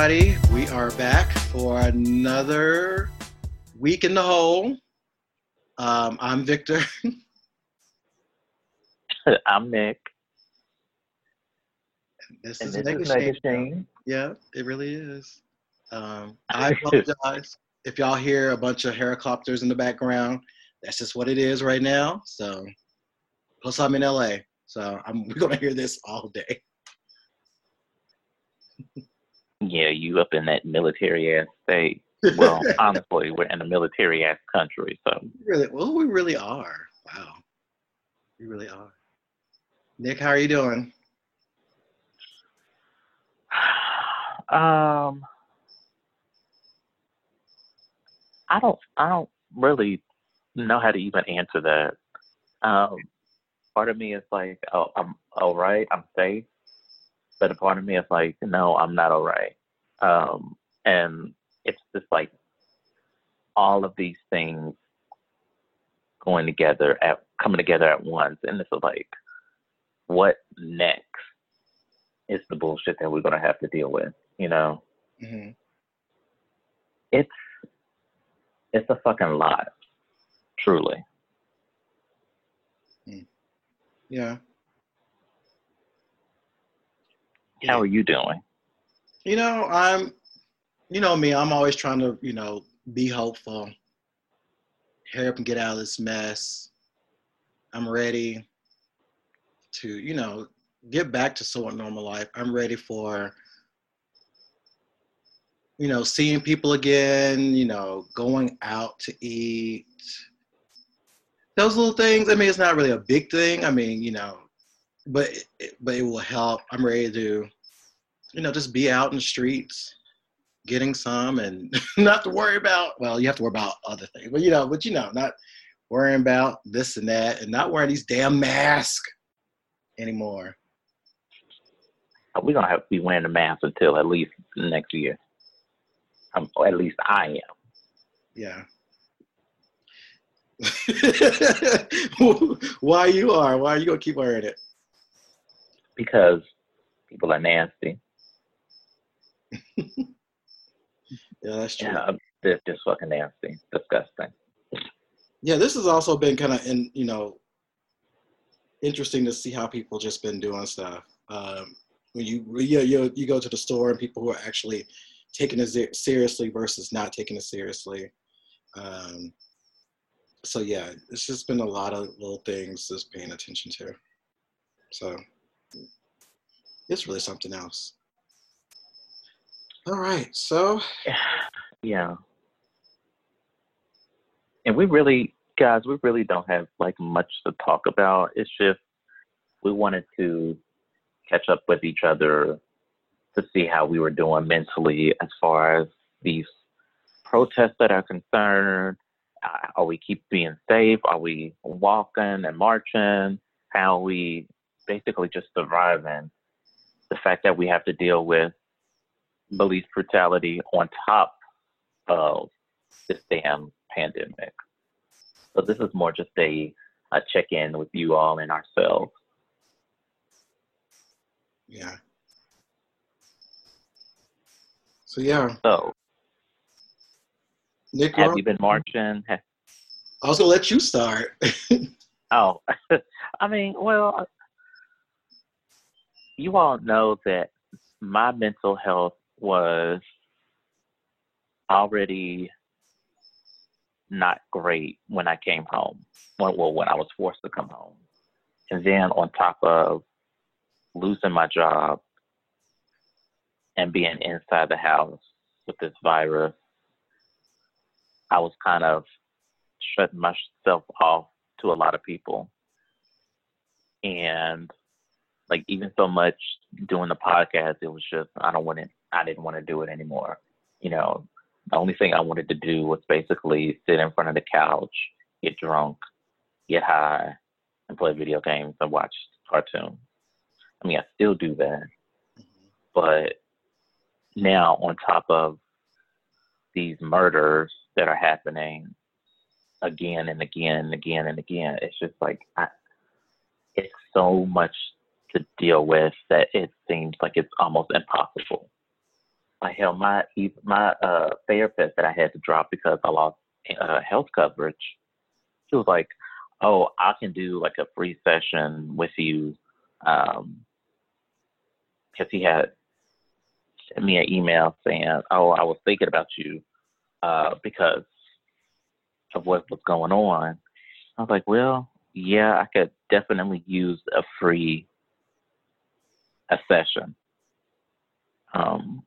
everybody. We are back for another week in the hole. Um, I'm Victor. I'm Nick. This And is Nick. Shane. Yeah, it really is. Um, I apologize if y'all hear a bunch of helicopters in the background. That's just what it is right now. So, plus I'm in LA, so I'm we're gonna hear this all day. Yeah, you up in that military ass state. Well, honestly, we're in a military ass country, so really, well, we really are. Wow, we really are. Nick, how are you doing? um I don't I don't really know how to even answer that. Um part of me is like, oh I'm all right, I'm safe. But a part of me is like, no, I'm not all right. Um and it's just like all of these things going together at coming together at once and it's like what next is the bullshit that we're gonna have to deal with, you know? hmm It's it's a fucking lot. Truly. Yeah. How are you doing? You know, I'm, you know me, I'm always trying to, you know, be hopeful, hurry up and get out of this mess. I'm ready to, you know, get back to somewhat normal life. I'm ready for, you know, seeing people again, you know, going out to eat. Those little things. I mean, it's not really a big thing. I mean, you know, but but it will help. I'm ready to, you know, just be out in the streets, getting some, and not to worry about. Well, you have to worry about other things, but you know, but you know, not worrying about this and that, and not wearing these damn masks anymore. We're gonna have to be wearing a mask until at least next year. Um, or at least I am. Yeah. Why you are? Why are you gonna keep wearing it? Because people are nasty. Yeah, that's true. Yeah, they're just fucking nasty. Disgusting. yeah this has also been kind of in you know interesting to see how people just been doing stuff um when you you, you you go to the store and people who are actually taking it seriously versus not taking it seriously um so yeah it's just been a lot of little things just paying attention to so it's really something else all right so Yeah. And we really, guys, we really don't have like much to talk about. It's just we wanted to catch up with each other to see how we were doing mentally as far as these protests that are concerned. Uh, Are we keep being safe? Are we walking and marching? How we basically just surviving? The fact that we have to deal with police brutality on top of this damn pandemic. So this is more just a, a check in with you all and ourselves. yeah so yeah So nick have Ro- you been marching? I was gonna let you start Oh, I mean, well, uh, you all know that my mental health was already not great when I came home. Well, when I was forced to come home. And then on top of losing my job and being inside the house with this virus, I was kind of shutting myself off to a lot of people. And like even so much doing the podcast, it was just I don't want it I didn't want to do it anymore. You know, the only thing I wanted to do was basically sit in front of the couch, get drunk, get high, and play video games and watch cartoons. I mean I still do that. But now on top of these murders that are happening again and again and again and again. It's just like I, it's so much to deal with that it seems like it's almost impossible. like hell, my my uh therapist that I had to drop because I lost uh, health coverage. She was like, "Oh, I can do like a free session with you," um, because he had sent me an email saying, "Oh, I was thinking about you uh, because of what was going on." I was like, "Well, yeah, I could definitely use a free a session." Um,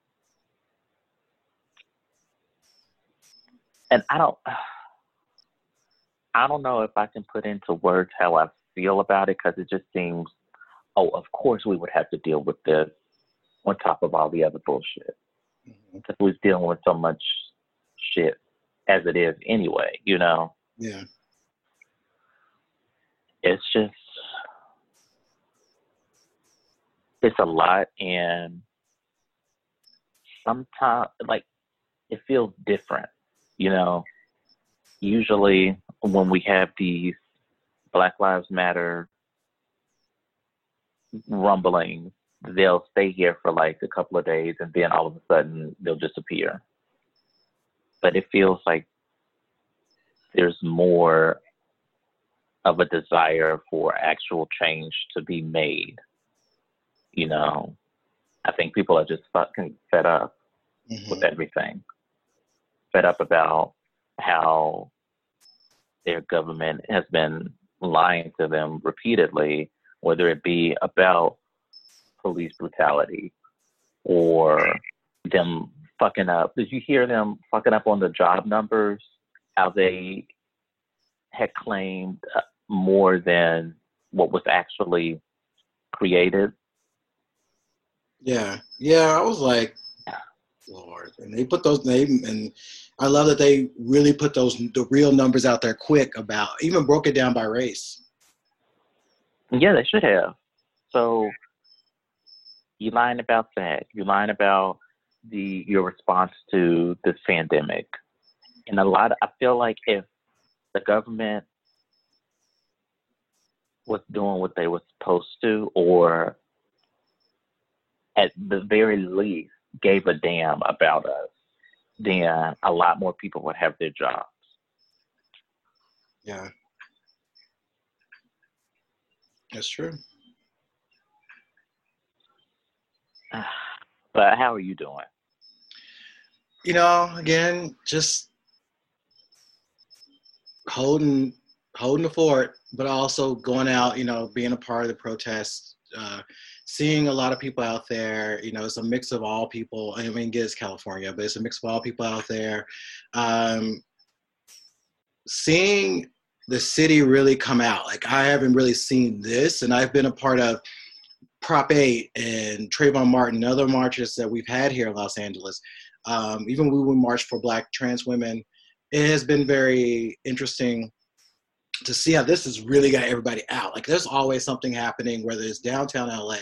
and I don't, I don't know if I can put into words how I feel about it because it just seems, oh, of course we would have to deal with this on top of all the other bullshit because mm-hmm. we're dealing with so much shit as it is anyway, you know. Yeah. It's just, it's a lot, and sometimes like it feels different you know, usually when we have these Black Lives Matter rumblings, they'll stay here for like a couple of days and then all of a sudden they'll disappear. But it feels like there's more of a desire for actual change to be made. You know, I think people are just fucking fed up mm-hmm. with everything fed up about how their government has been lying to them repeatedly, whether it be about police brutality or them fucking up. Did you hear them fucking up on the job numbers? How they had claimed uh, more than what was actually created? Yeah, yeah. I was like, Lord, and they put those names, and I love that they really put those the real numbers out there quick about even broke it down by race. Yeah, they should have. So you lying about that. You lying about the your response to this pandemic, and a lot. Of, I feel like if the government was doing what they were supposed to, or at the very least gave a damn about us, then a lot more people would have their jobs. Yeah. That's true. But how are you doing? You know, again, just holding holding the fort, but also going out, you know, being a part of the protest, uh, seeing a lot of people out there. You know, it's a mix of all people. I mean, it's California, but it's a mix of all people out there. Um, seeing the city really come out. Like I haven't really seen this, and I've been a part of Prop 8 and Trayvon Martin other marches that we've had here in Los Angeles. Um, even we marched for Black trans women, it has been very interesting to see how this has really got everybody out. Like there's always something happening, whether it's downtown LA,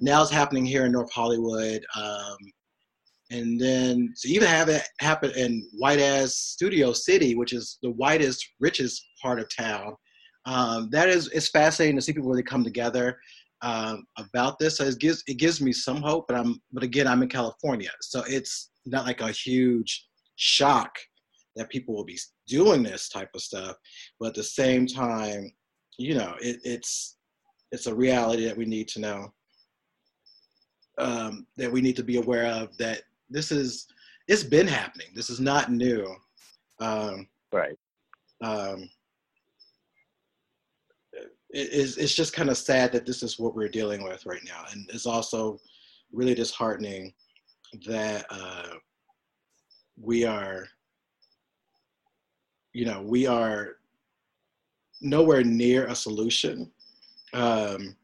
now it's happening here in North Hollywood, um, and then to even have it happen in white ass Studio City, which is the whitest, richest part of town. Um, that is it's fascinating to see people really come together um, about this. So it gives it gives me some hope, but I'm but again I'm in California, so it's not like a huge shock that people will be doing this type of stuff but at the same time you know it, it's it's a reality that we need to know um, that we need to be aware of that this is it's been happening. This is not new. Um, right. um, it, it's, it's just kind of sad that this is what we're dealing with right now and it's also really disheartening that uh, we are you know, we are nowhere near a solution. Um,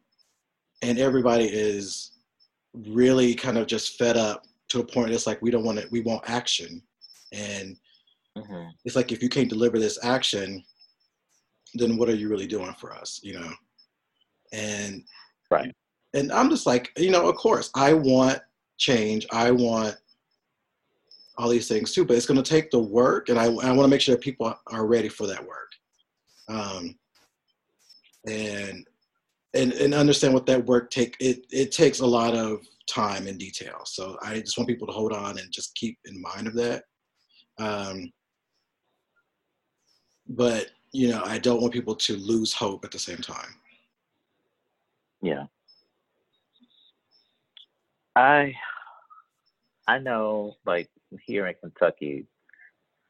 and everybody is really kind of just fed up to a point it's like we don't want it we want action and mm-hmm. it's like if you can't deliver this action then what are you really doing for us you know and right and i'm just like you know of course i want change i want all these things too. But it's going to take the work, and I, I want to make sure that people are ready for that work, um, and and and understand what that work take. It it takes a lot of time and detail. So I just want people to hold on and just keep in mind of that. Um, but you know, I don't want people to lose hope at the same time. Yeah. I I know like here in Kentucky,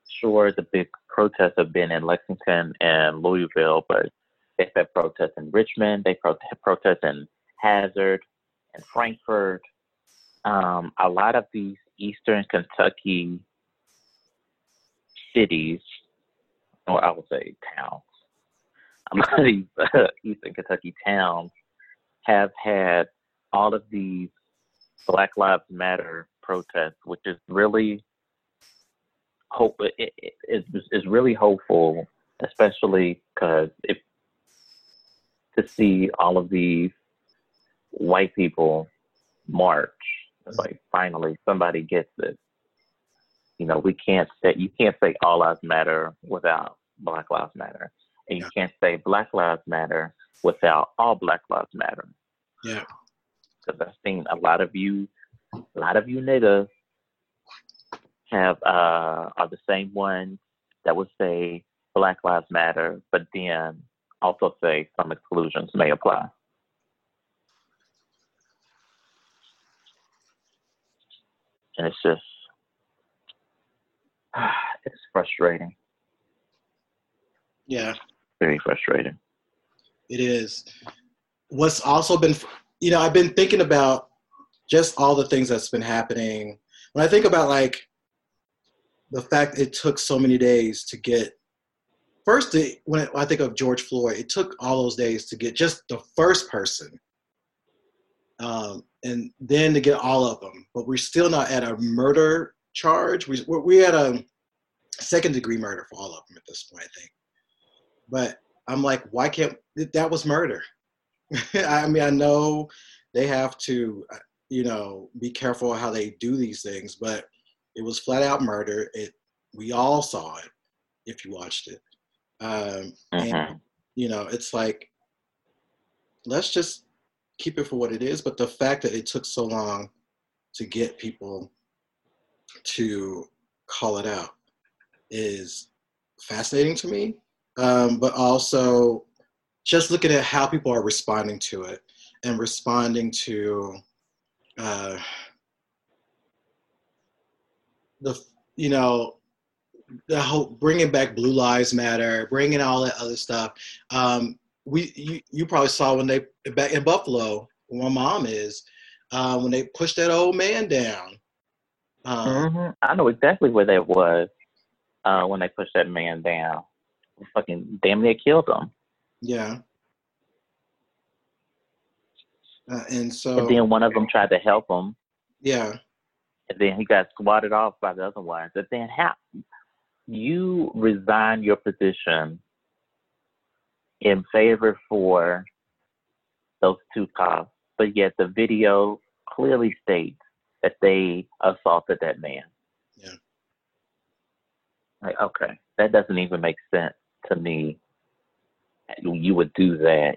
sure the big protests have been in Lexington and Louisville, but they've had protests in Richmond, they pro- protests in Hazard and Frankfort. Um, a lot of these eastern Kentucky cities, or I would say towns, a lot of these uh, eastern Kentucky towns have had all of these Black Lives Matter protests, which is really hope it, it, it's, really hopeful, especially because if to see all of these white people march, it's like finally somebody gets it. You know, we can't say you can't say all lives matter without Black Lives Matter, and you yeah. can't say Black Lives Matter without all Black Lives Matter. Yeah, because I've seen a lot of you, a lot of you niggas have uh, are the same ones that would say Black Lives Matter, but then also say some exclusions may apply. And it's just, it's frustrating. Yeah. Very frustrating. It is. What's also been, you know, I've been thinking about just all the things that's been happening. When I think about like the fact it took so many days to get first when I think of George Floyd, it took all those days to get just the first person, um, and then to get all of them. But we're still not at a murder charge. We we had a second degree murder for all of them at this point, I think. But I'm like, why can't that was murder? I mean, I know they have to, you know, be careful how they do these things, but it was flat out murder. It we all saw it if you watched it. Um, mm-hmm. you know, it's like let's just keep it for what it is. But the fact that it took so long to get people to call it out is fascinating to me. Um, but also just looking at how people are responding to it and responding to uh, the you know the whole bringing back Blue Lives Matter, bringing all that other stuff. Um, we you, you probably saw when they back in Buffalo, where my mom is, uh, when they pushed that old man down. Um, mm-hmm. I know exactly where that was uh, when they pushed that man down. Fucking damn near killed him. Yeah. Uh, and so. And then one of them tried to help him. Yeah and then he got squatted off by the other ones. And then how you resign your position in favor for those two cops, but yet the video clearly states that they assaulted that man. Yeah. Like, okay, that doesn't even make sense to me. You would do that,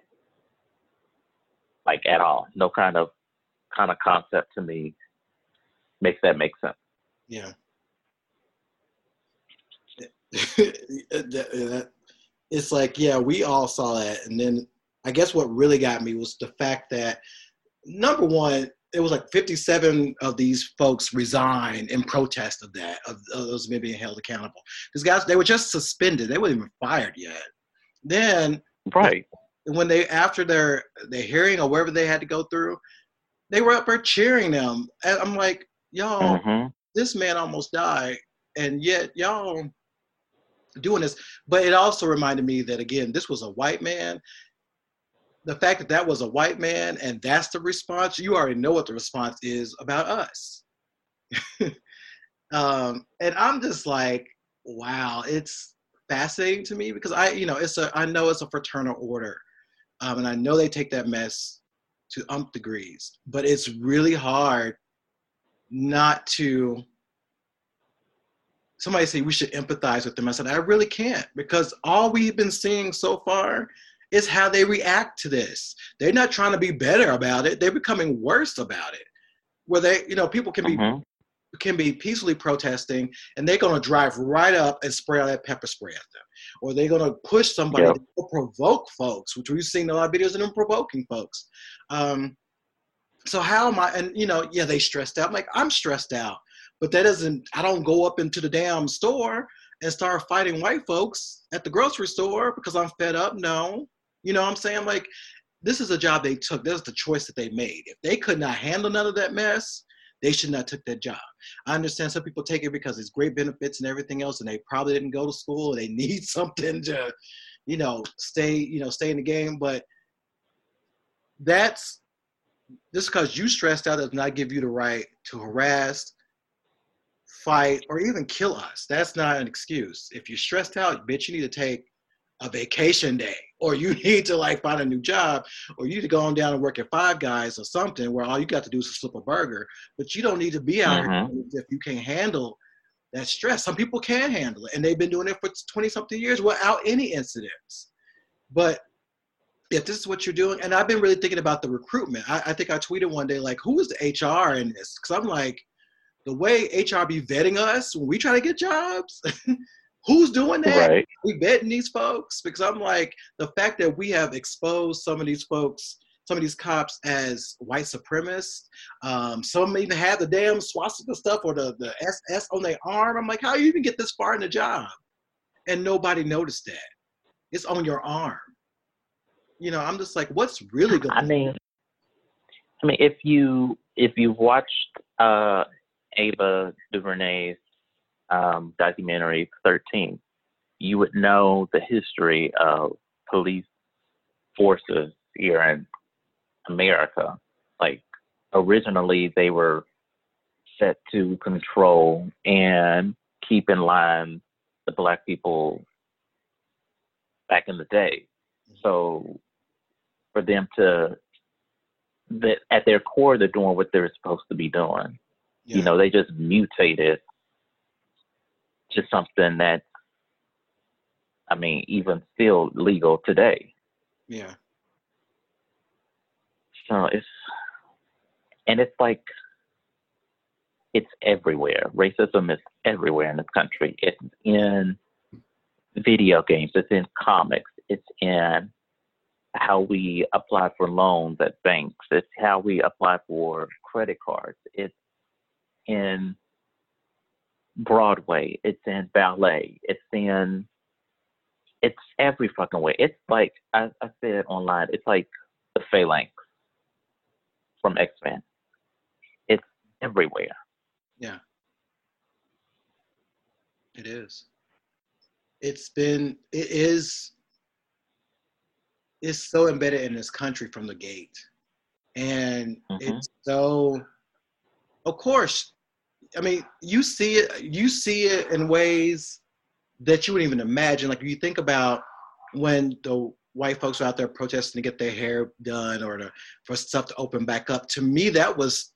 like at all. No kind of kind of concept to me makes that make sense. Yeah. it's like, yeah, we all saw that. And then I guess what really got me was the fact that, number one, it was like 57 of these folks resigned in protest of that, of, of those men being held accountable. These guys, they were just suspended. They weren't even fired yet. Then, right when they after their their hearing or wherever they had to go through, they were up there cheering them. And I'm like, y'all, mm-hmm. this man almost died, and yet y'all doing this. But it also reminded me that again, this was a white man. The fact that that was a white man and that's the response, you already know what the response is about us. um, and I'm just like, wow, it's fascinating to me because I, you know, it's a, I know it's a fraternal order, um, and I know they take that mess to ump degrees, but it's really hard not to somebody say we should empathize with them. I said, I really can't because all we've been seeing so far is how they react to this. They're not trying to be better about it, they're becoming worse about it. where they, you know, people can be Mhm. can be peacefully protesting, and they're gonna drive right up and spray all that pepper spray at them, or they're gonna push somebody to provoke folks, which we've seen a lot of videos of them provoking folks. Um, so how am I? And you know, yeah, they stressed out. I'm like, I'm stressed out, but that doesn't. I don't go up into the damn store and start fighting white folks at the grocery store because I'm fed up. No, you know what I'm saying? Like, this is a job they took. This is the choice that they made. If they could not handle none of that mess, they should not took that job. I understand some people take it because it's great benefits and everything else, and they probably didn't go to school. They need something to, you know, stay, you know, stay in the game. But that's just because you stressed out does not give you the right to harass, fight, or even kill us. That's not an excuse. If you're stressed out, bitch, you need to take a vacation day, or you need to like find a new job, or you need to go on down and work at Five Guys or something where all you got to do is flip a burger. But you don't need to be out Mhm. here if you can't handle that stress. Some people can handle it, and they've been doing it for 20 something years without any incidents. But if this is what you're doing, and I've been really thinking about the recruitment. I, I think I tweeted one day, like, who is the HR in this? Because I'm like, the way HR be vetting us when we try to get jobs, who's doing that? Right. we betting these folks because I'm like the fact that we have exposed some of these folks, some of these cops as white supremacists. Um, some even have the damn swastika stuff or the the SS on their arm. I'm like, how you even get this far in the job, and nobody noticed that? It's on your arm. You know, I'm just like, what's really going? I mean, I mean, if you if you've watched uh, Ava DuVernay's um, documentary Thirteen, you would know the history of police forces here in America. Like originally, they were set to control and keep in line the black people back in the day. So for them to that at their core they're doing what they're supposed to be doing. Yeah. You know, they just mutated to something that I mean, even still legal today. yeah, So it's and it's like it's everywhere. Racism is everywhere in this country. It's in video games, it's in comics, it's in how we apply for loans at banks, it's how we apply for credit cards, it's in Broadway, it's in ballet, it's in it's every fucking way. It's like I, I said online, it's like the phalanx from X Men. It's everywhere. yeah. It is. It's been. It is. It's so embedded in this country from the gate, and Mhm. it's so. Of course, I mean, you see it. You see it in ways that you wouldn't even imagine. Like you think about when the white folks are out there protesting to get their hair done or to, for stuff to open back up. To me, that was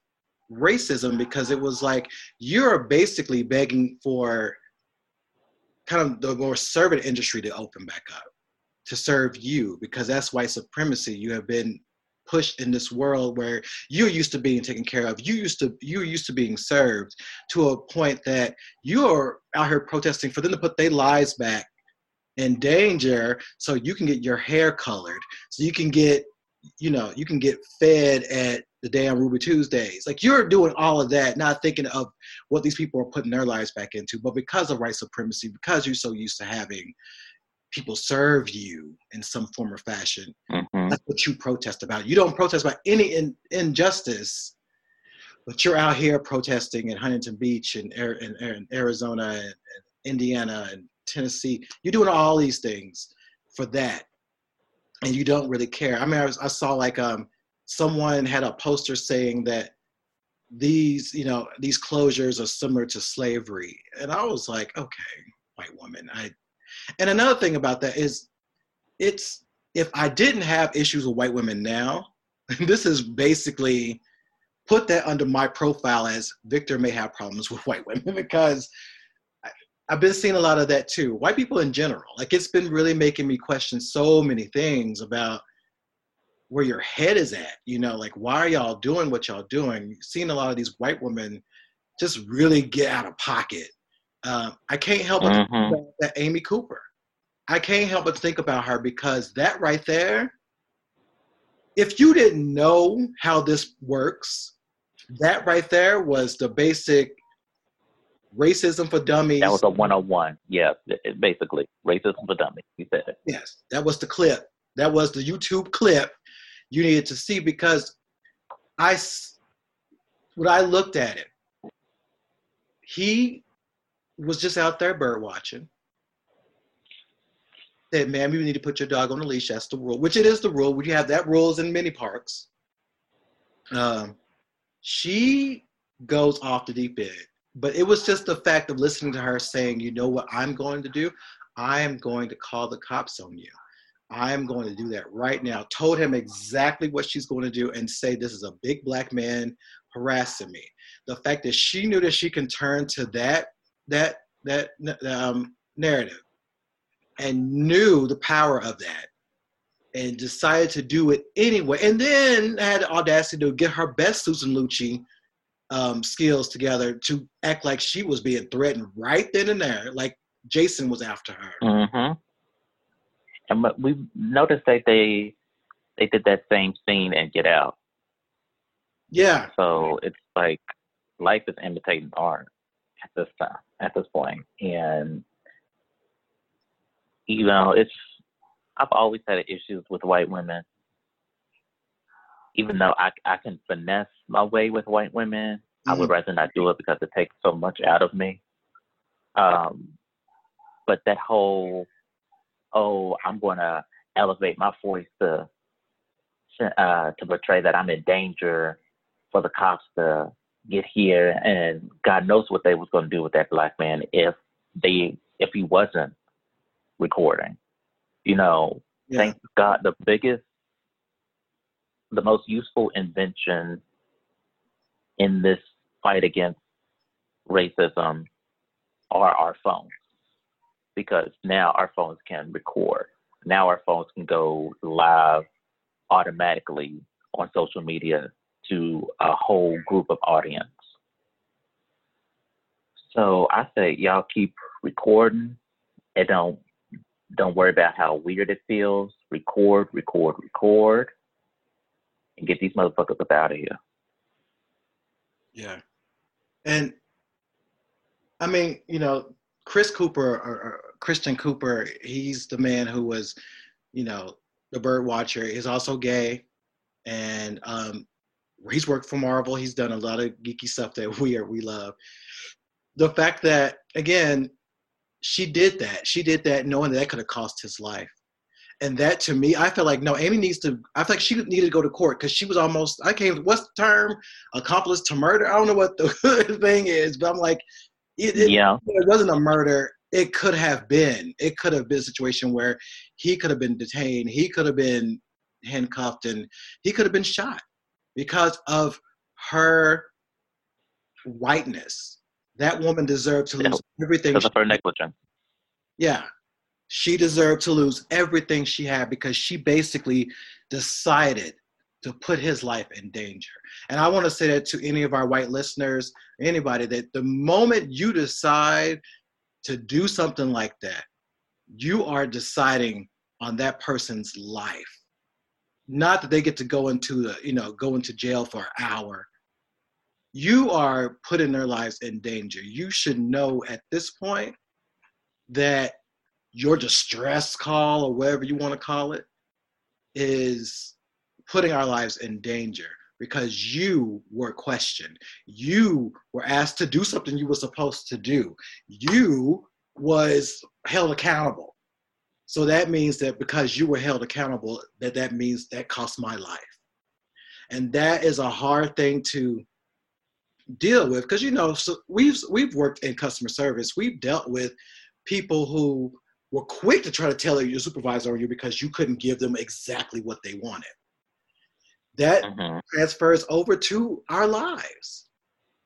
racism because it was like you're basically begging for kind of the more servant industry to open back up to serve you because that's white supremacy. You have been pushed in this world where you're used to being taken care of. You used to you're used to being served to a point that you're out here protesting for them to put their lives back in danger so you can get your hair colored, so you can get you know, you can get fed at the damn Ruby Tuesdays. Like you're doing all of that, not thinking of what these people are putting their lives back into. But because of white supremacy, because you're so used to having people serve you in some form or fashion, mm. Hmm that's what you protest about. You don't protest about any in, injustice, but you're out here protesting in Huntington Beach and, Ar- and, and Arizona and, and Indiana and Tennessee. You're doing all these things for that, and you don't really care. I mean, I, was, I saw like um, someone had a poster saying that these, you know, these closures are similar to slavery, and I was like, okay, white woman. I, and another thing about that is, it's if I didn't have issues with white women now, this is basically put that under my profile as Victor may have problems with white women because I, I've been seeing a lot of that too. White people in general, like it's been really making me question so many things about where your head is at. You know, like why are y'all doing what y'all doing? You've seen a lot of these white women just really get out of pocket. Um, I can't help but Mhm. that Amy Cooper. I can't help but think about her because that right there, if you didn't know how this works, that right there was the basic racism for dummies. That was a 101. Yeah, it- it basically racism for dummies. You said it. Yes, that was the clip. That was the YouTube clip you needed to see because I, when I looked at it, he was just out there bird watching. Said, "Man, you need to put your dog on a leash. That's the rule. Which it is the rule. We have that rules in many parks." Um, she goes off the deep end, but it was just the fact of listening to her saying, "You know what I'm going to do? I am going to call the cops on you. I am going to do that right now. Told him exactly what she's going to do and say this is a big black man harassing me. The fact that she knew that she can turn to that that that um, narrative and knew the power of that and decided to do it anyway and then had the audacity to get her best Susan Lucci um, skills together to act like she was being threatened right then and there like Jason was after her. hmm And but we noticed that they they did that same scene and Get Out. Yeah, So it's like life is imitating art at this time, at this point. And you know, it's I've always had issues with white women. Even though I I can finesse my way with white women, I would rather not do it because it takes so much out of me. Um, but that whole, oh, I'm going to elevate my voice to uh, to portray that I'm in danger for the cops to get here, and God knows what they was going to do with that black man if they if he wasn't recording. You know, yeah, thank God the biggest, the most useful invention in this fight against racism are our phones because now our phones can record. Now our phones can go live automatically on social media to a whole group of audience. So I say y'all keep recording and don't don't worry about how weird it feels. Record, record, record, and get these motherfuckers up out of here. yeah. And I mean, you know, Chris Cooper or, Christian Cooper, he's the man who was, you know, the bird watcher. He's also gay, and um, he's worked for Marvel. He's done a lot of geeky stuff that we are we love. The fact that again, she did that. She did that knowing that, that could have cost his life. And that to me, I feel like no, Amy needs to. I feel like she needed to go to court because she was almost. I came. What's the term? Accomplice to murder. I don't know what the thing is, but I'm like, it, it, Yeah, it wasn't a murder. It could have been. It could have been a situation where he could have been detained. He could have been handcuffed, and he could have been shot because of her whiteness. That woman deserved to Yeah, lose everything. because of her negligence. Yeah. She deserved to lose everything she had because she basically decided to put his life in danger. And I want to say that to any of our white listeners, anybody, that the moment you decide to do something like that, you are deciding on that person's life. Not that they get to go into the, you know, go into jail for an hour. You are putting their lives in danger. You should know at this point that your distress call or whatever you want to call it is putting our lives in danger because you were questioned. You were asked to do something you were supposed to do. You was held accountable. So that means that because you were held accountable, that that means that cost my life. And that is a hard thing to deal with because you know so we've we've worked in customer service. We've dealt with people who were quick to try to tell your supervisor on you because you couldn't give them exactly what they wanted. That hmm transfers over to our lives.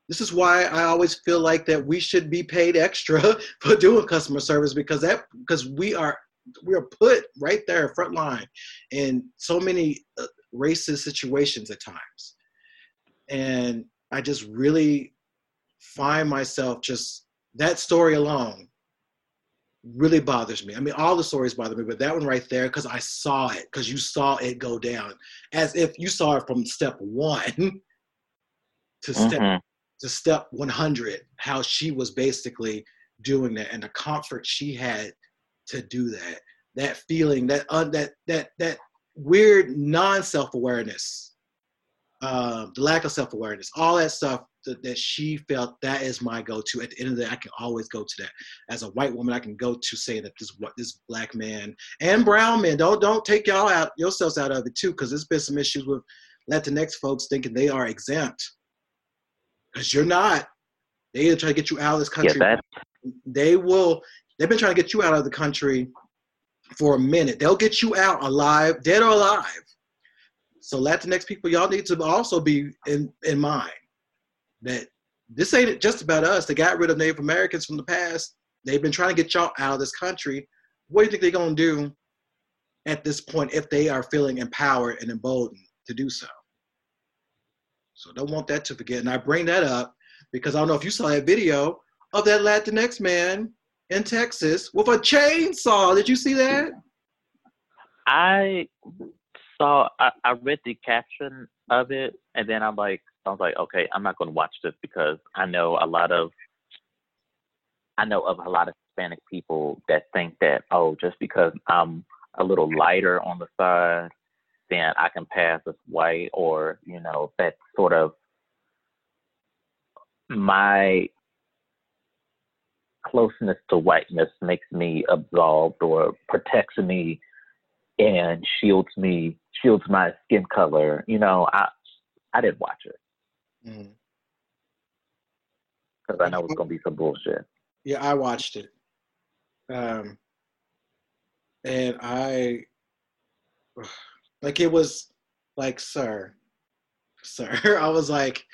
This is why I always feel like that we should be paid extra for doing customer service because that because we are we are put right there front line in so many uh, racist situations at times. And I just really find myself just that story alone really bothers me. I mean, all the stories bother me, but that one right there, because I saw it, because you saw it go down, as if you saw it from step one to step mm-hmm. to step 100, how she was basically doing that, and the comfort she had to do that, that feeling, that uh, that that that weird non self awareness, uh, the lack of self awareness, all that stuff that, that she felt that is my go-to. At the end of the day, I can always go to that. As a white woman, I can go to saying that this what this black man and brown men don't don't take y'all out yourselves out of it too, because there's been some issues with Latinx folks thinking they are exempt, because you're not. They either try to get you out of this country. Yeah, they will. They've been trying to get you out of the country for a minute. They'll get you out alive, dead or alive. So Latinx people, y'all need to also be in in mind that this ain't just about us. They got rid of Native Americans from the past. They've been trying to get y'all out of this country. What do you think they're gonna do at this point if they are feeling empowered and emboldened to do so? So don't want that to forget. And I bring that up because I don't know if you saw that video of that Latinx man in Texas with a chainsaw. Did you see that? I saw. I, I read the caption of it, and then I'm like, I was like, okay, I'm not going to watch this because I know a lot of, I know of a lot of Hispanic people that think that, oh, just because I'm a little lighter on the side, then I can pass as white, or you know, that sort of my closeness to whiteness makes me absolved or protects me and shields me, shields my skin color. You know, I I didn't watch it because mm-hmm. I know it's gonna be some bullshit. Yeah, I watched it, um, and I like it was like, sir, sir. I was like,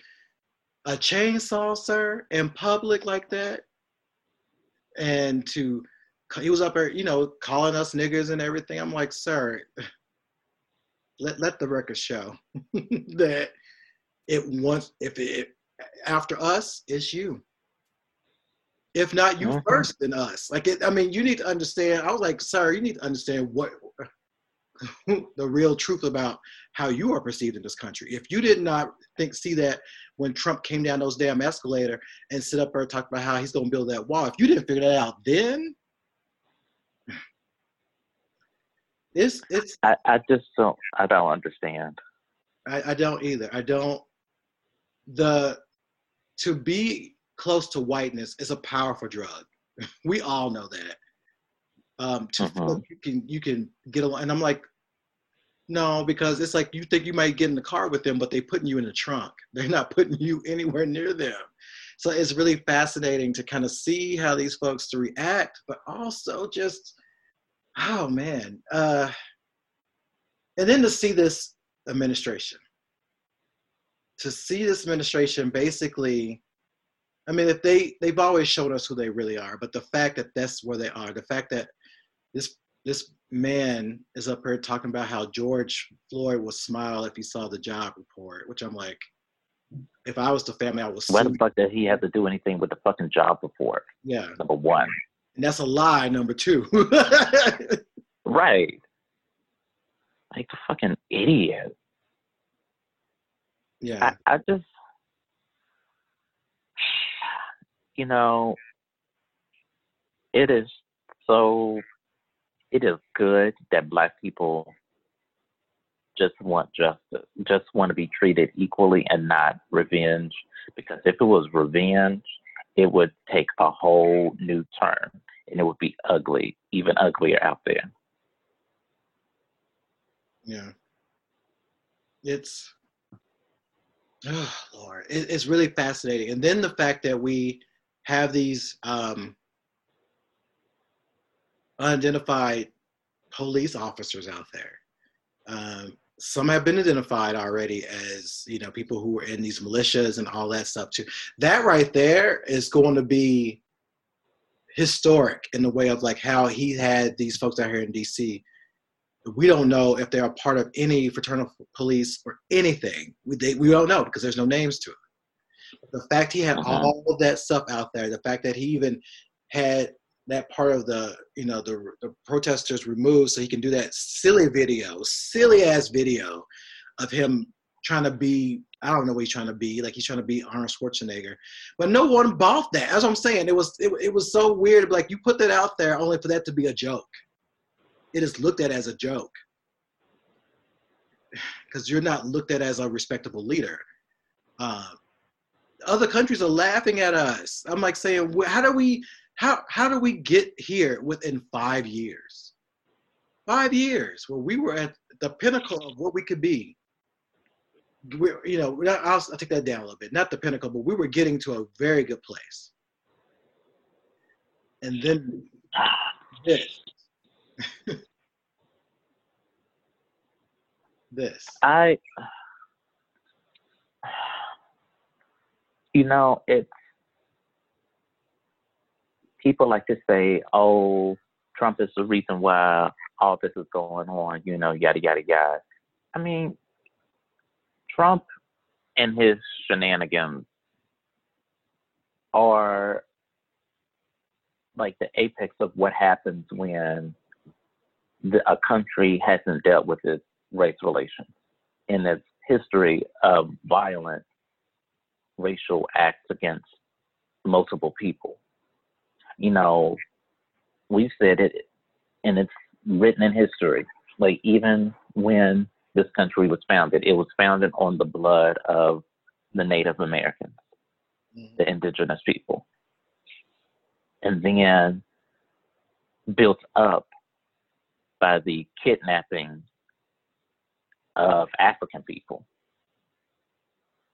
a chainsaw, sir, in public like that, and to he was up there, you know, calling us niggers and everything. I'm like, sir, let let the record show that it wants if it after us, it's you. If not you first, then us. Like it, I mean, you need to understand. I was like, sir, you need to understand what the real truth about how you are perceived in this country. If you did not think see that when Trump came down those damn escalator and sit up there and talk about how he's gonna build that wall, if you didn't figure that out then, it's it's I, I just don't I don't understand. I, I don't either. I don't the to be close to whiteness is a powerful drug. we all know that. Um, to uh-huh. you can you can get along, and I'm like, no, because it's like you think you might get in the car with them, but they're putting you in the trunk. They're not putting you anywhere near them. So it's really fascinating to kind of see how these folks to react, but also just, oh man, uh, and then to see this administration, to see this administration basically, I mean, if they they've always shown us who they really are, but the fact that that's where they are, the fact that this this man is up here talking about how George Floyd would smile if he saw the job report, which I'm like, if I was the family, I would. Why the fuck did he have to do anything with the fucking job report? Yeah. Number one. And that's a lie. Number two. right. Like a fucking idiot. Yeah. I, I just, you know, it is so it is good that black people just want justice, just want to be treated equally and not revenge. Because if it was revenge, it would take a whole new turn and it would be ugly, even uglier out there. Yeah. It's, oh, Lord, it, it's really fascinating. And then the fact that we have these um, unidentified police officers out there. Um, some have been identified already as you know people who were in these militias and all that stuff too. That right there is going to be historic in the way of like how he had these folks out here in D.C. We don't know if they're a part of any fraternal police or anything. We, they, we don't know because there's no names to it. The fact he had uh-huh. all of that stuff out there, the fact that he even had that part of the you know the, the protesters removed so he can do that silly video silly ass video of him trying to be I don't know what he's trying to be like he's trying to be Arnold Schwarzenegger. But no one bought that. That's what I'm saying. It was it, it was so weird. Like you put that out there only for that to be a joke. It is looked at as a joke. Because you're not looked at as a respectable leader. Uh, other countries are laughing at us. I'm like saying how do we how how do we get here within five years? Five years where we were at the pinnacle of what we could be. We're, you know, I'll, I'll take that down a little bit. Not the pinnacle, but we were getting to a very good place. And then this. this. I, you know, it's people like to say, oh, Trump is the reason why all this is going on, you know, yada, yada, yada. I mean, Trump and his shenanigans are like the apex of what happens when the, a country hasn't dealt with its race relations in its history of violent racial acts against multiple people you know, we've said it, and it's written in history. Like even when this country was founded, it was founded on the blood of the Native Americans, mm-hmm. the indigenous people, and then built up by the kidnapping of African people.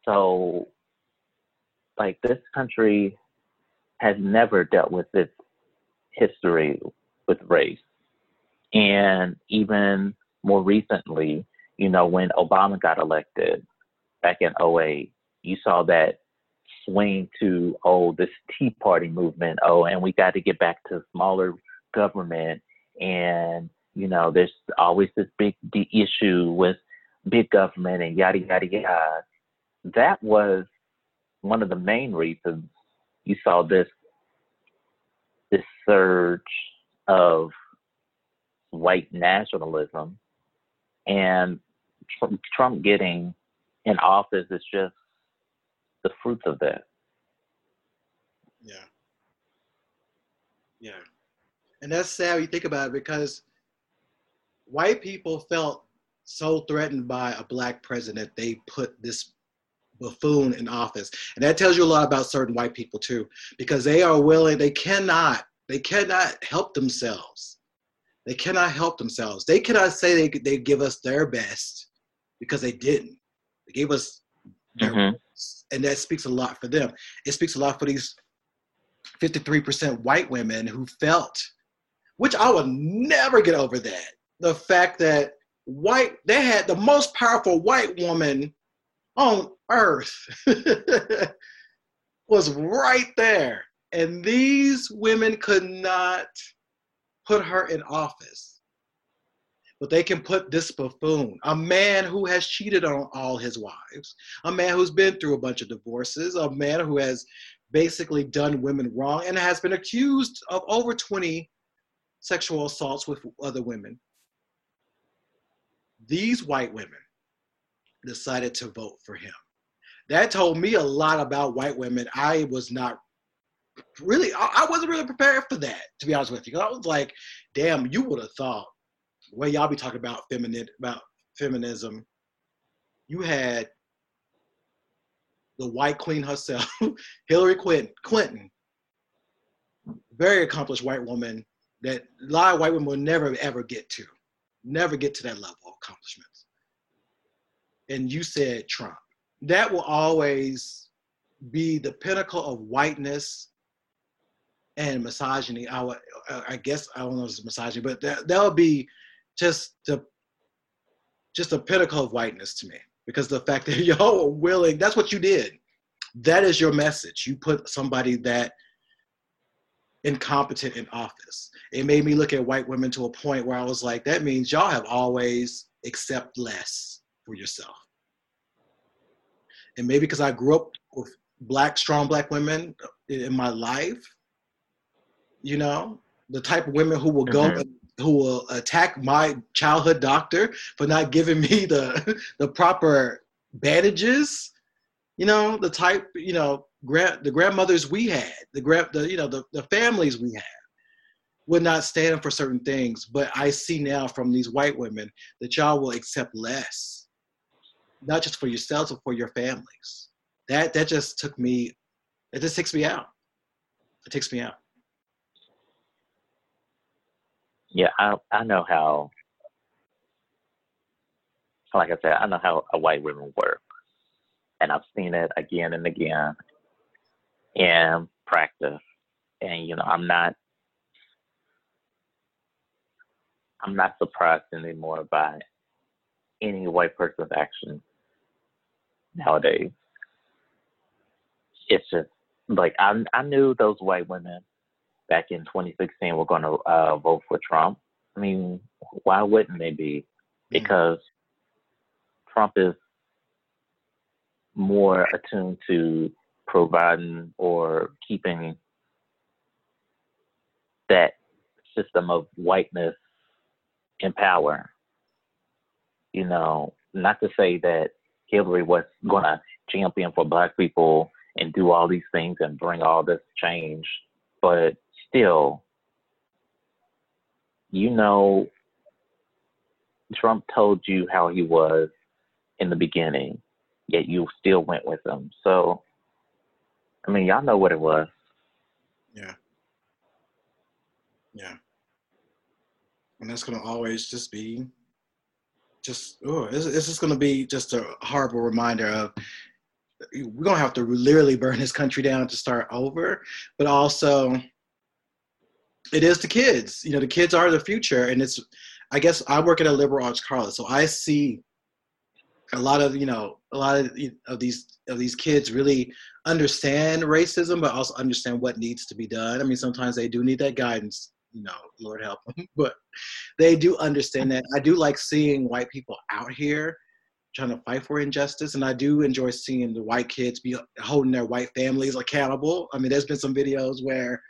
So, like this country has never dealt with its history with race. And even more recently, you know, when Obama got elected back in 08, you saw that swing to, oh, this Tea Party movement, oh, and we got to get back to smaller government. And, you know, there's always this big issue with big government and yada, yada, yada. That was one of the main reasons you saw this this surge of white nationalism and Trump getting in office is just the fruits of that. Yeah. Yeah. And that's sad when you think about it because white people felt so threatened by a black president they put this buffoon in office. And that tells you a lot about certain white people too, because they are willing, they cannot, they cannot help themselves. They cannot help themselves. They cannot say they, they give us their best because they didn't. They gave us mm-hmm. and that speaks a lot for them. It speaks a lot for these 53% white women who felt, which I will never get over that. The fact that white, they had the most powerful white woman on earth was right there. And these women could not put her in office. But they can put this buffoon, a man who has cheated on all his wives, a man who's been through a bunch of divorces, a man who has basically done women wrong and has been accused of over 20 sexual assaults with other women. These white women decided to vote for him. That told me a lot about white women. I was not really, I wasn't really prepared for that, to be honest with you. I was like, damn, you would have thought, well, y'all be talking about feminine, about feminism. You had the white queen herself, Hillary Clinton, Clinton, very accomplished white woman that a lot of white women will never ever get to, never get to that level of accomplishments. and you said Trump. That will always be the pinnacle of whiteness and misogyny. I, would, uh, I guess I don't know if it's misogyny, but that that would be just the just a pinnacle of whiteness to me because the fact that y'all were willing, that's what you did. That is your message. You put somebody that incompetent in office. It made me look at white women to a point where I was like, that means y'all have always accept less for yourself. And maybe because I grew up with black, strong black women in my life, you know, the type of women who will go mm-hmm. who will attack my childhood doctor for not giving me the the proper bandages you know the type you know grand the grandmothers we had the grand the you know the, the families we had would not stand for certain things. But i see now from these white women that y'all will accept less not just for yourselves but for your families. That that just took me it just takes me out. It takes me out yeah i i know how like i said i know how a white women work and I've seen it again and again in practice. And you know, I'm not I'm not surprised anymore by any white person's actions nowadays. It's just like I I knew those white women back in 2016 were going to uh, vote for Trump. I mean, why wouldn't they be? Mm-hmm. Because Trump is more attuned to providing or keeping that system of whiteness in power. You know, not to say that Hillary was going to champion for black people and do all these things and bring all this change, but still, you know, Trump told you how he was in the beginning yet you still went with him. So, I mean, y'all know what it was. Yeah. Yeah. And that's going to always just be just, oh, it's, it's just going to be just a horrible reminder of we're going to have to literally burn this country down to start over. But also, it is the kids. You know, the kids are the future. And it's, I guess I work at a liberal arts college, so I see a lot of you know a lot of, of these of these kids really understand racism but also understand what needs to be done i mean sometimes they do need that guidance you know lord help them mm-hmm. but they do understand that i do like seeing white people out here trying to fight for injustice and i do enjoy seeing the white kids be holding their white families accountable i mean there's been some videos where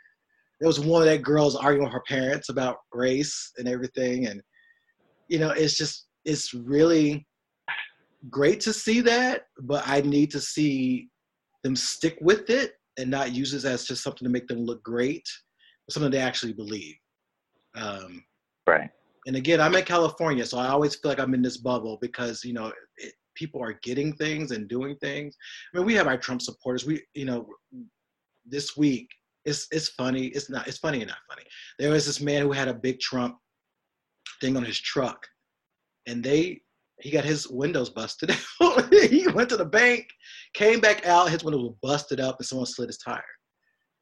there was one of that girls arguing with her parents about race and everything and you know it's just it's really great to see that, but I need to see them stick with it and not use it as just something to make them look great, but something they actually believe. Um, right. And again, I'm in California, so I always feel like I'm in this bubble because you know it, people are getting things and doing things. I mean, we have our Trump supporters. We, you know, this week it's it's funny. It's not. It's funny and not funny. There was this man who had a big Trump thing on his truck, and they he got his windows busted he went to the bank, came back out, his windows were busted up, and someone slid his tire.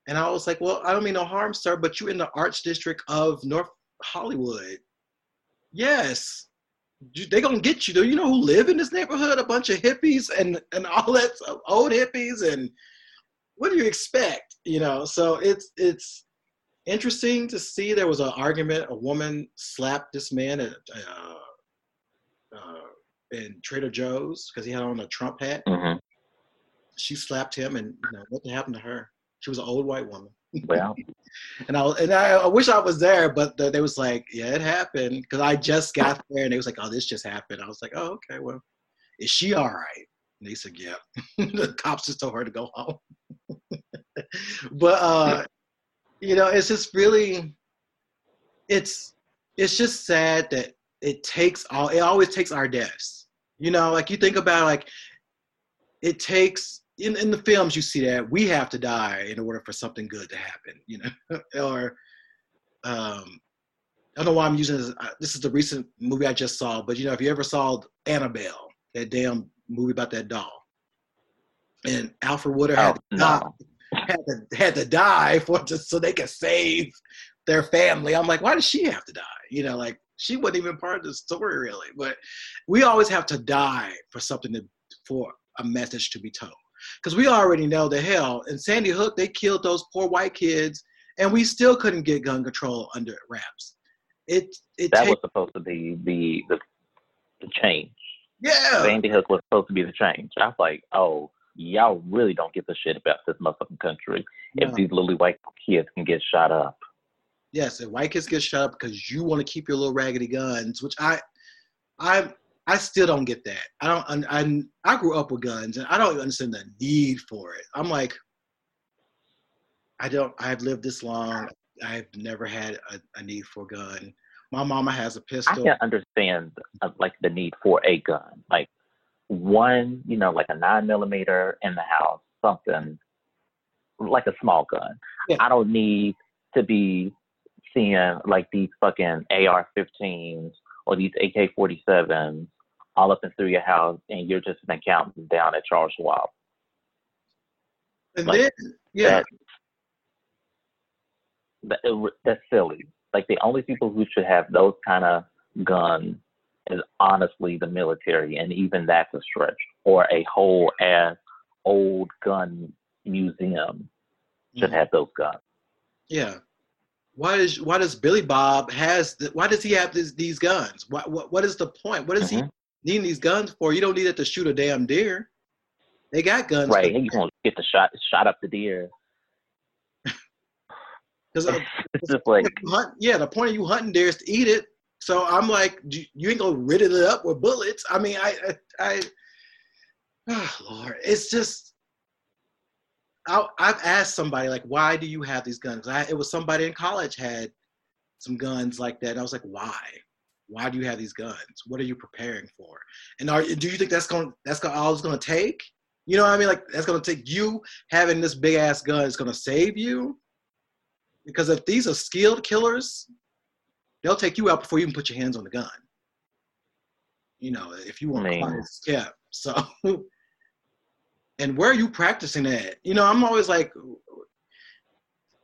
And I was like, well, I don't mean no harm, sir, but you're in the arts district of North Hollywood. Yes. They're gonna get you. Do you know who live in this neighborhood? A bunch of hippies and and all that old hippies and what do you expect? You know, so it's it's interesting to see there was an argument. A woman slapped this man at uh, uh, in Trader Joe's because he had on a Trump hat. Mm-hmm. She slapped him, and you know what happened to her? She was an old white woman. Well, and I and I, I, wish I was there, but the, they was like, yeah, it happened because I just got there, and they was like, oh, this just happened. I was like, oh, okay, well, is she all right? And they said, yeah. the cops just told her to go home. but uh, you know, it's just really, it's it's just sad that it takes all it always takes our deaths you know like you think about like it takes in, in the films you see that we have to die in order for something good to happen you know or um I don't know why I'm using this. Uh, this is the recent movie I just saw, but you know, if you ever saw Annabelle, that damn movie about that doll, and Alfre Woodard had, oh, to, no. die, had to had to die for just so they could save their family. I'm like, why does she have to die? You know, like she wasn't even part of the story really. But we always have to die for something to for a message to be told. Because we already know the hell in Sandy Hook they killed those poor white kids and we still couldn't get gun control under wraps. It it That take- was supposed to be the the, the change. Yeah Sandy Hook was supposed to be the change. I was like, oh, y'all really don't give a shit about this motherfucking country if these little white kids can get shot up. yes, and white kids get shot up because you want to keep your little raggedy guns, which I I I still don't get that. I don't I I grew up with guns and I don't understand the need for it. I'm like I don't I've lived this long. I've never had a, a need for a gun. My mama has a pistol. I can't understand uh, like the need for a gun, like one, you know, like a nine millimeter in the house, something like a small gun. Yeah. I don't need to be seeing like these fucking AR-15s or these AK-47s all up and through your house, and you're just an accountant down at Charles Schwab. And like then yeah, That, that that's silly. Like the only people who should have those kind of guns is honestly the military, and even that's a stretch. Or a whole ass old gun museum should Mhm. have those guns. yeah. Why does why does Billy Bob has the, why does he have this, these guns? What, what what is the point? What is he Mhm. needing these guns for? You don't need it to shoot a damn deer. They got guns. Right? You gonna get the shot shot up the deer. Because uh, it's just like hunt, yeah, the point of you hunting deer is to eat it. So I'm like, you ain't gonna rid it up with bullets. I mean, I, I, I oh, Lord, it's just. I, I've asked somebody like, why do you have these guns? I, it was somebody in college had some guns like that. And I was like, why? Why do you have these guns? What are you preparing for? And are do you think that's going that's gonna, all it's to take? You know what I mean? Like that's to take you having this big ass gun is to save you? Because if these are skilled killers, they'll take you out before you even put your hands on the gun. You know, if you want to, yeah. So, and where are you practicing at? You know, I'm always like,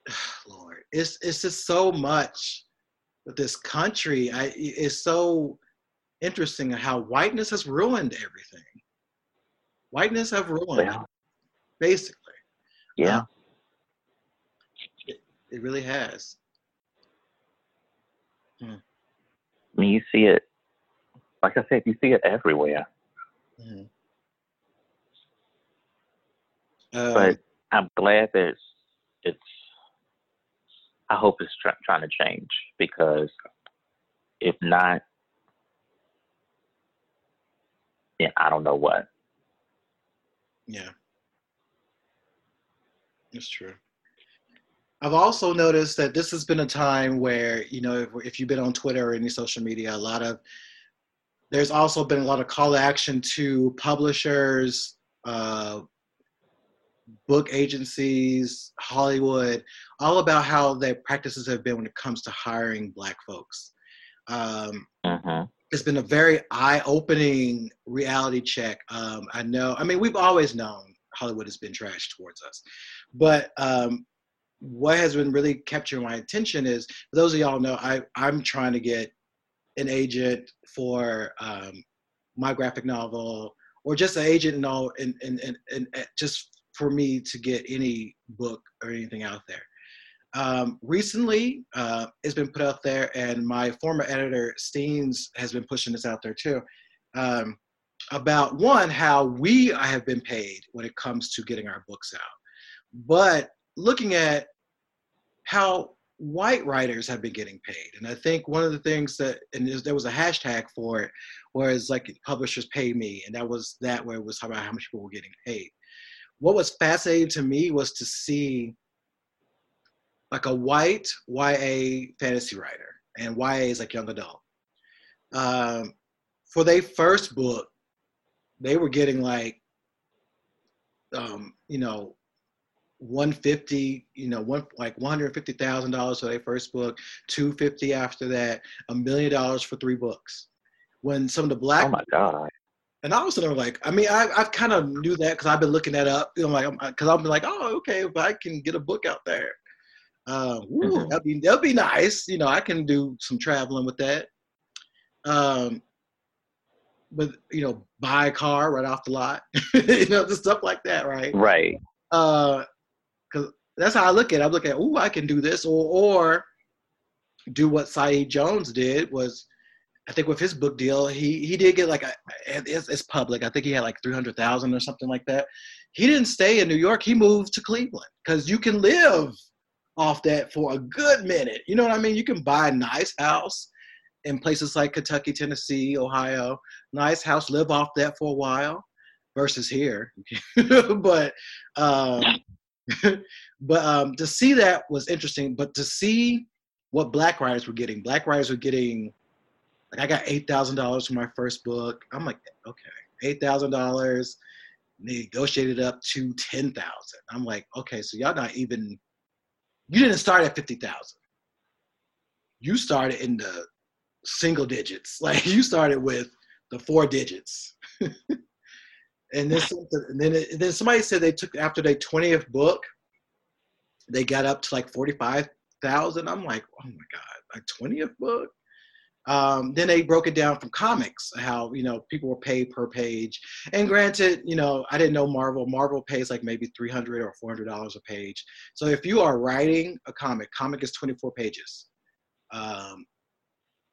Lord, it's it's just so much with this country. I it's so interesting how whiteness has ruined everything. Whiteness have ruined, well, basically. yeah. Um, It really has. I mean, you see it. Like I said, you see it everywhere. Mhm. Um, but I'm glad that it's, it's I hope it's try, trying to change because if not, yeah, I don't know what. Yeah. It's true. I've also noticed that this has been a time where, you know, if, if you've been on Twitter or any social media, a lot of, there's also been a lot of call to action to publishers, uh, book agencies, Hollywood, all about how their practices have been when it comes to hiring Black folks. Um, hmm it's been a very eye-opening reality check. Um, I know. I mean, we've always known Hollywood has been trash towards us, but um, what has been really capturing my attention is, for those of y'all know, I I'm trying to get an agent for um, my graphic novel, or just an agent and all, and and, and and just for me to get any book or anything out there. Um, recently uh, it's been put out there and my former editor steens has been pushing this out there too um, about one how we have been paid when it comes to getting our books out. But looking at how white writers have been getting paid and i think one of the things that and there was a hashtag for it whereas like publishers pay me and that was that where it was about how much people were getting paid what was fascinating to me was to see like a white YA fantasy writer, and YA is like young adult. Um, for their first book, they were getting like, um, you know, 150, you know, one like 150 thousand dollars for their first book, 250 after that, a million dollars for three books. When some of the black Oh my god. and I was sort of like, I mean, I I kind of knew that because I've been looking that up. You know, like because I'm like, oh, okay, if I can get a book out there, uh, woo, Mhm. that'd be that'd be nice. You know, I can do some traveling with that. Um, but you know, buy a car right off the lot. you know, just stuff like that, right? Right. Uh, that's how I look at it. I look at, oh, I can do this, or or do what Saeed Jones did was, I think with his book deal, he he did get like a it's, it's public. I think he had like three hundred thousand or something like that. He didn't stay in New York. He moved to Cleveland because you can live off that for a good minute. You know what I mean? You can buy a nice house in places like Kentucky, Tennessee, Ohio. Nice house, live off that for a while versus here. but um, but um, to see that was interesting. But to see what black writers were getting, black writers were getting like I got eight thousand dollars for my first book. I'm like, okay, eight thousand dollars. Negotiated up to ten thousand. I'm like, okay, so y'all not even. You didn't start at fifty thousand. You started in the single digits. Like you started with the four digits. and this and then it, then somebody said they took after their 20th book they got up to like 45,000 I'm like oh my god like 20th book? Um, then they broke it down from comics how you know people were paid per page. And granted you know i didn't know marvel. Marvel pays like maybe 300 or 400 dollars a page. So if you are writing a comic comic is 24 pages. Um,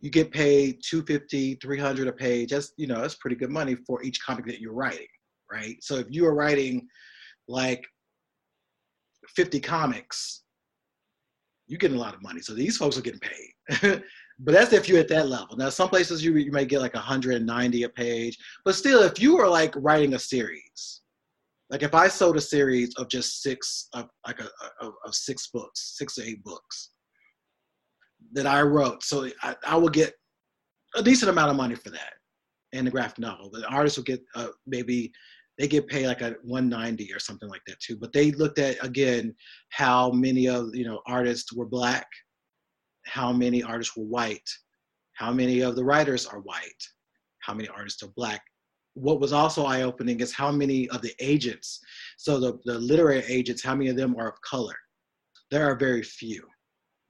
you get paid 250 300 a page. That's you know that's pretty good money for each comic that you're writing right so if you are writing like 50 comics you're getting a lot of money so these folks are getting paid but that's if you're at that level now some places you, you may get like 190 a page but still if you are like writing a series like if i sold a series of just six of like a, of, of six books six to eight books that I wrote. So I, I will get a decent amount of money for that and the graphic novel. The artist will get uh, maybe they get paid like a 190 or something like that too. But they looked at again how many of you know artists were black, how many artists were white, how many of the writers are white, how many artists are black. What was also eye-opening is how many of the agents, so the, the literary agents, how many of them are of color. There are very few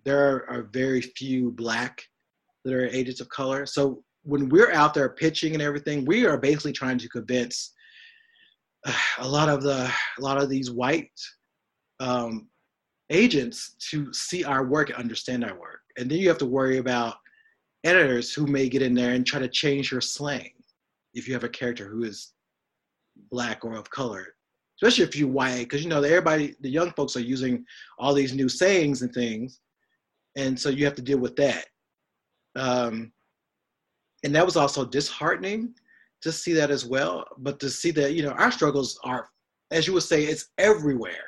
there are very few black literary agents of color. So when we're out there pitching and everything, we are basically trying to convince a lot of the a lot of these white um, agents to see our work and understand our work. And then you have to worry about editors who may get in there and try to change your slang if you have a character who is black or of color especially if you white because you know everybody the young folks are using all these new sayings and things and so you have to deal with that. Um, and that was also disheartening to see that as well. But to see that you know our struggles are, as you would say, it's everywhere.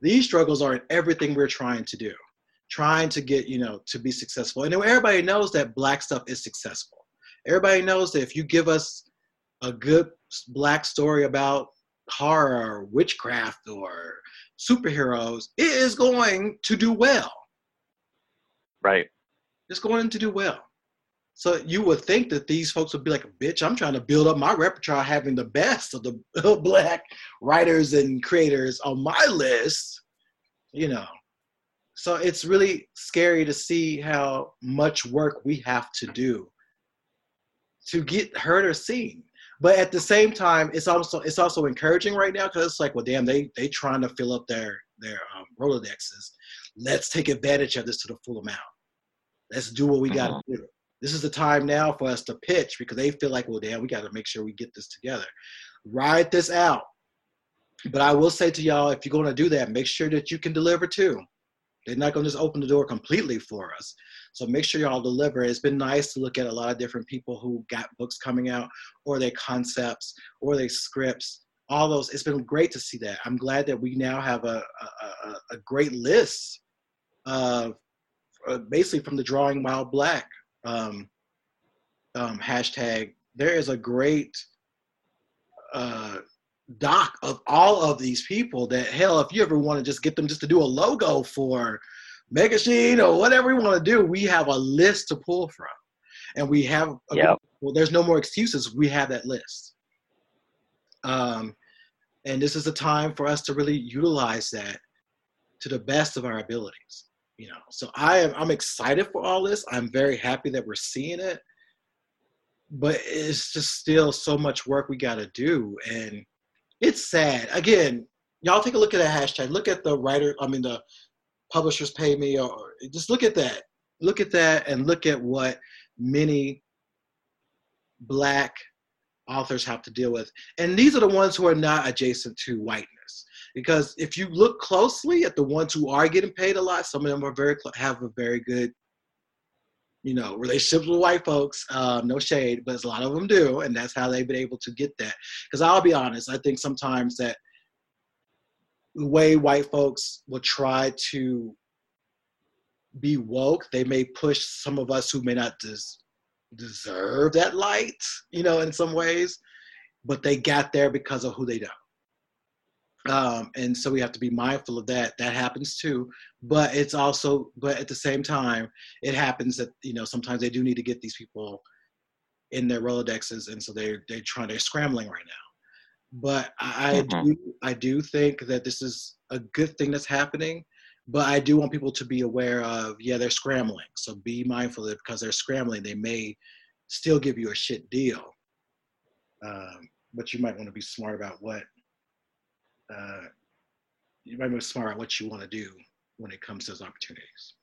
These struggles are in everything we're trying to do, trying to get you know to be successful. And everybody knows that black stuff is successful. Everybody knows that if you give us a good black story about horror, or witchcraft, or superheroes, it is going to do well Right. It's going to do well. So you would think that these folks would be like, bitch, I'm trying to build up my repertoire having the best of the black writers and creators on my list, you know. So it's really scary to see how much work we have to do to get heard or seen. But at the same time, it's also it's also encouraging right now because it's like, well, damn, they they trying to fill up their their um, rolodexes. Let's take advantage of this to the full amount. Let's do what we got to uh-huh. do. This is the time now for us to pitch because they feel like, well, damn, we got to make sure we get this together. Ride this out. But I will say to y'all, if you're going to do that, make sure that you can deliver too. They're not going to just open the door completely for us. So make sure y'all deliver. It's been nice to look at a lot of different people who got books coming out, or their concepts, or their scripts. All those. It's been great to see that. I'm glad that we now have a a, a, great list of uh, basically from the drawing While black um, um, hashtag there is a great uh, doc of all of these people that hell if you ever want to just get them just to do a logo for Megashine or whatever we want to do we have a list to pull from. And we have yep. well there's no more excuses. We have that list. Um, and this is a time for us to really utilize that to the best of our abilities you know so i am i'm excited for all this i'm very happy that we're seeing it but it's just still so much work we got to do and it's sad again y'all take a look at that hashtag. Look at the writer. I mean, the publishers pay me, or just look at that. Look at that, and look at what many black authors have to deal with. And these are the ones who are not adjacent to whiteness. Because if you look closely at the ones who are getting paid a lot, some of them are very have a very good, you know, relationships with white folks. Um, no shade, but a lot of them do, and that's how they've been able to get that. Because I'll be honest, I think sometimes that the way white folks will try to be woke, they may push some of us who may not des- deserve that light, you know, in some ways, but they got there because of who they know. Um, and so we have to be mindful of that. That happens too, but it's also, but at the same time, it happens that you know sometimes they do need to get these people in their rolodexes, and so they're they're trying they're scrambling right now but I, mm-hmm. do I do think that this is a good thing that's happening. But I do want people to be aware of yeah they're scrambling, so be mindful that because they're scrambling, they may still give you a shit deal. Um, but you might want to be smart about what uh, you might be smart about what you want to do when it comes to those opportunities.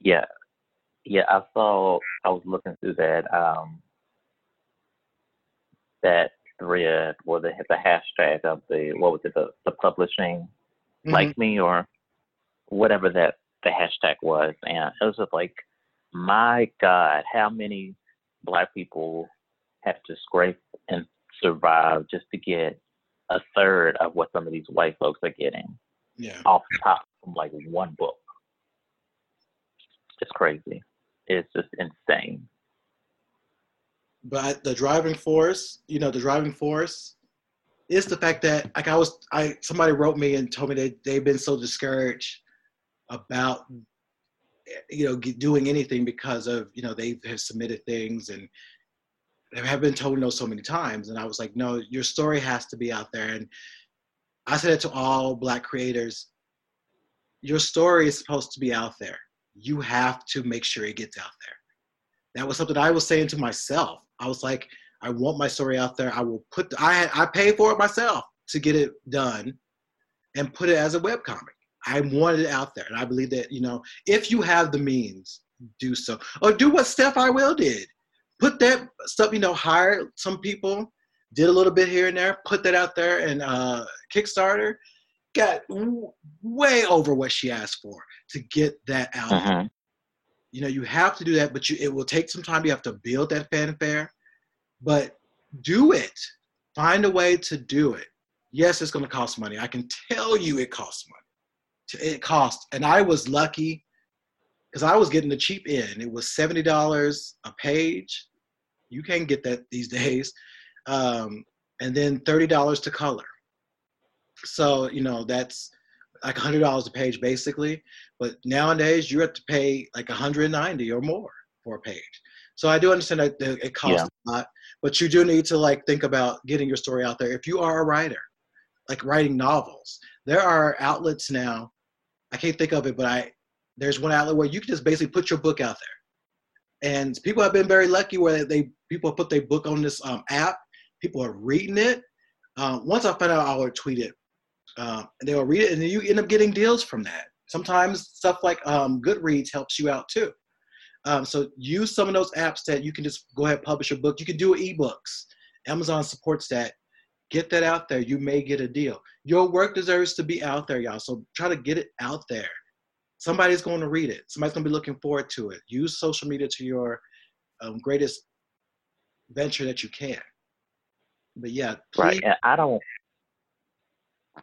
Yeah, yeah, I saw. I was looking through that. Um, that thread or the the hashtag of the what was it the, the publishing mm-hmm. like me or whatever that the hashtag was and it was just like my god how many black people have to scrape and survive just to get a third of what some of these white folks are getting yeah. off top from like one book. It's crazy. It's just insane. But the driving force, you know, the driving force is the fact that like I was I somebody wrote me and told me that they've been so discouraged about eh, you know doing anything because of you know they have submitted things and have been told no so many times and I was like no your story has to be out there and I said it to all black creators your story is supposed to be out there you have to make sure it gets out there that was something I was saying to myself I was like, I want my story out there. I will put, the, I, I pay for it myself to get it done and put it as a web comic. I wanted it out there. And I believe that, you know, if you have the means, do so. Or do what Steph I Will did. Put that stuff, you know, hire some people, did a little bit here and there, put that out there and uh, Kickstarter. Got w- way over what she asked for to get that out. Uh-huh. You know, you have to do that, but you it will take some time. You have to build that fanfare, but do it. Find a way to do it. Yes, it's going to cost money. I can tell you it costs money. It costs, and I was lucky because I was getting the cheap end. It was seventy dollars a page. You can't get that these days, um, and then thirty dollars to color. So you know that's like hundred dollars a page basically. But nowadays you have to pay like 190 or more for a page. So I do understand that it costs yeah. a lot, but you do need to like think about getting your story out there. If you are a writer, like writing novels, there are outlets now. I can't think of it, but I there's one outlet where you can just basically put your book out there, and people have been very lucky where they people put their book on this um, app. People are reading it. Um, once I found out, I would tweet it uh, and they will read it, and then you end up getting deals from that. Sometimes stuff like um, Goodreads helps you out too. Um, so use some of those apps that you can just go ahead and publish your book. You can do ebooks. Amazon supports that. Get that out there. You may get a deal. Your work deserves to be out there, y'all. So try to get it out there. Somebody's going to read it. Somebody's going to be looking forward to it. Use social media to your um, greatest venture that you can. But yeah, please. right. And I don't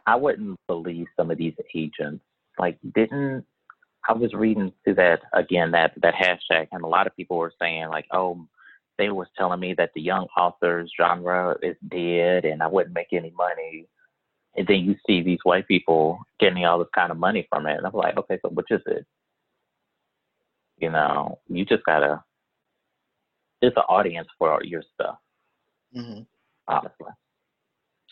I wouldn't believe some of these agents. Like, didn't I was reading through that again that that hashtag, and a lot of people were saying like, oh, they was telling me that the young authors genre is dead, and I wouldn't make any money. And then you see these white people getting all this kind of money from it, and I'm like, okay, so which is it? You know, you just gotta. It's an audience for your stuff. Mm-hmm. Honestly.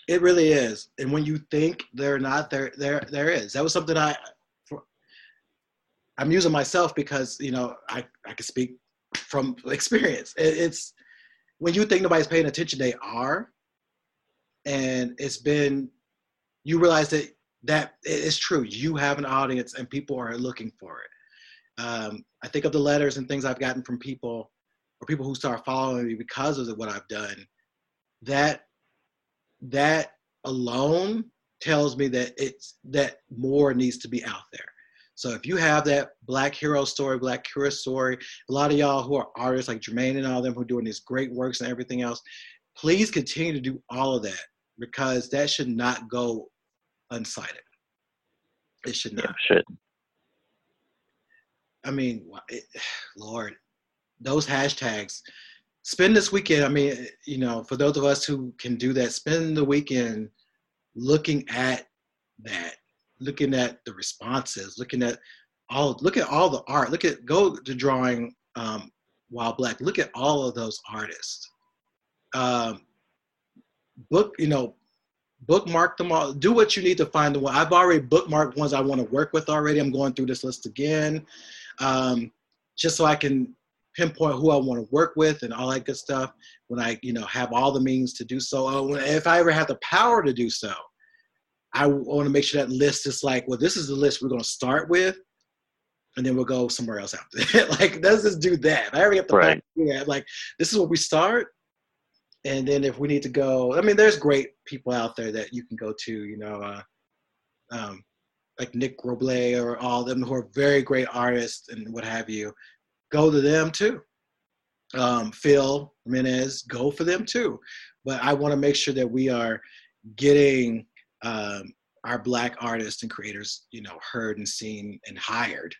It really is. And when you think they're not, there, there, there is. That was something I, I'm using myself because you know I I can speak from experience. It, it's when you think nobody's paying attention, they are. and it's been you realize that that it's true. You have an audience, and people are looking for it. Um, I think of the letters and things I've gotten from people, or people who start following me because of what I've done. That that alone tells me that it's that more needs to be out there. So if you have that black hero story, black hero story, a lot of y'all who are artists like Jermaine and all them who are doing these great works and everything else, please continue to do all of that because that should not go unsighted. It should not. Yeah, should. I mean, it, Lord, those hashtags. Spend this weekend. I mean, you know, for those of us who can do that, spend the weekend looking at that, looking at the responses, looking at all, look at all the art. Look at go to drawing um, while black. Look at all of those artists. Um, book, you know, bookmark them all. Do what you need to find the one. I've already bookmarked ones I want to work with already. I'm going through this list again, um, just so I can pinpoint who I want to work with and all that good stuff. When I, you know, have all the means to do so. Oh, if I ever have the power to do so, I want to make sure that list is like, well, this is the list we're going to start with, and then we'll go somewhere else after that. like, let's just do that. I already have the right. Yeah, like this is where we start, and then if we need to go, I mean, there's great people out there that you can go to, you know, uh, um, like Nick Roble or all of them who are very great artists and what have you. Go to them too. Um, Phil Jimenez, go for them too. But I want to make sure that we are getting um, our black artists and creators, you know, heard and seen and hired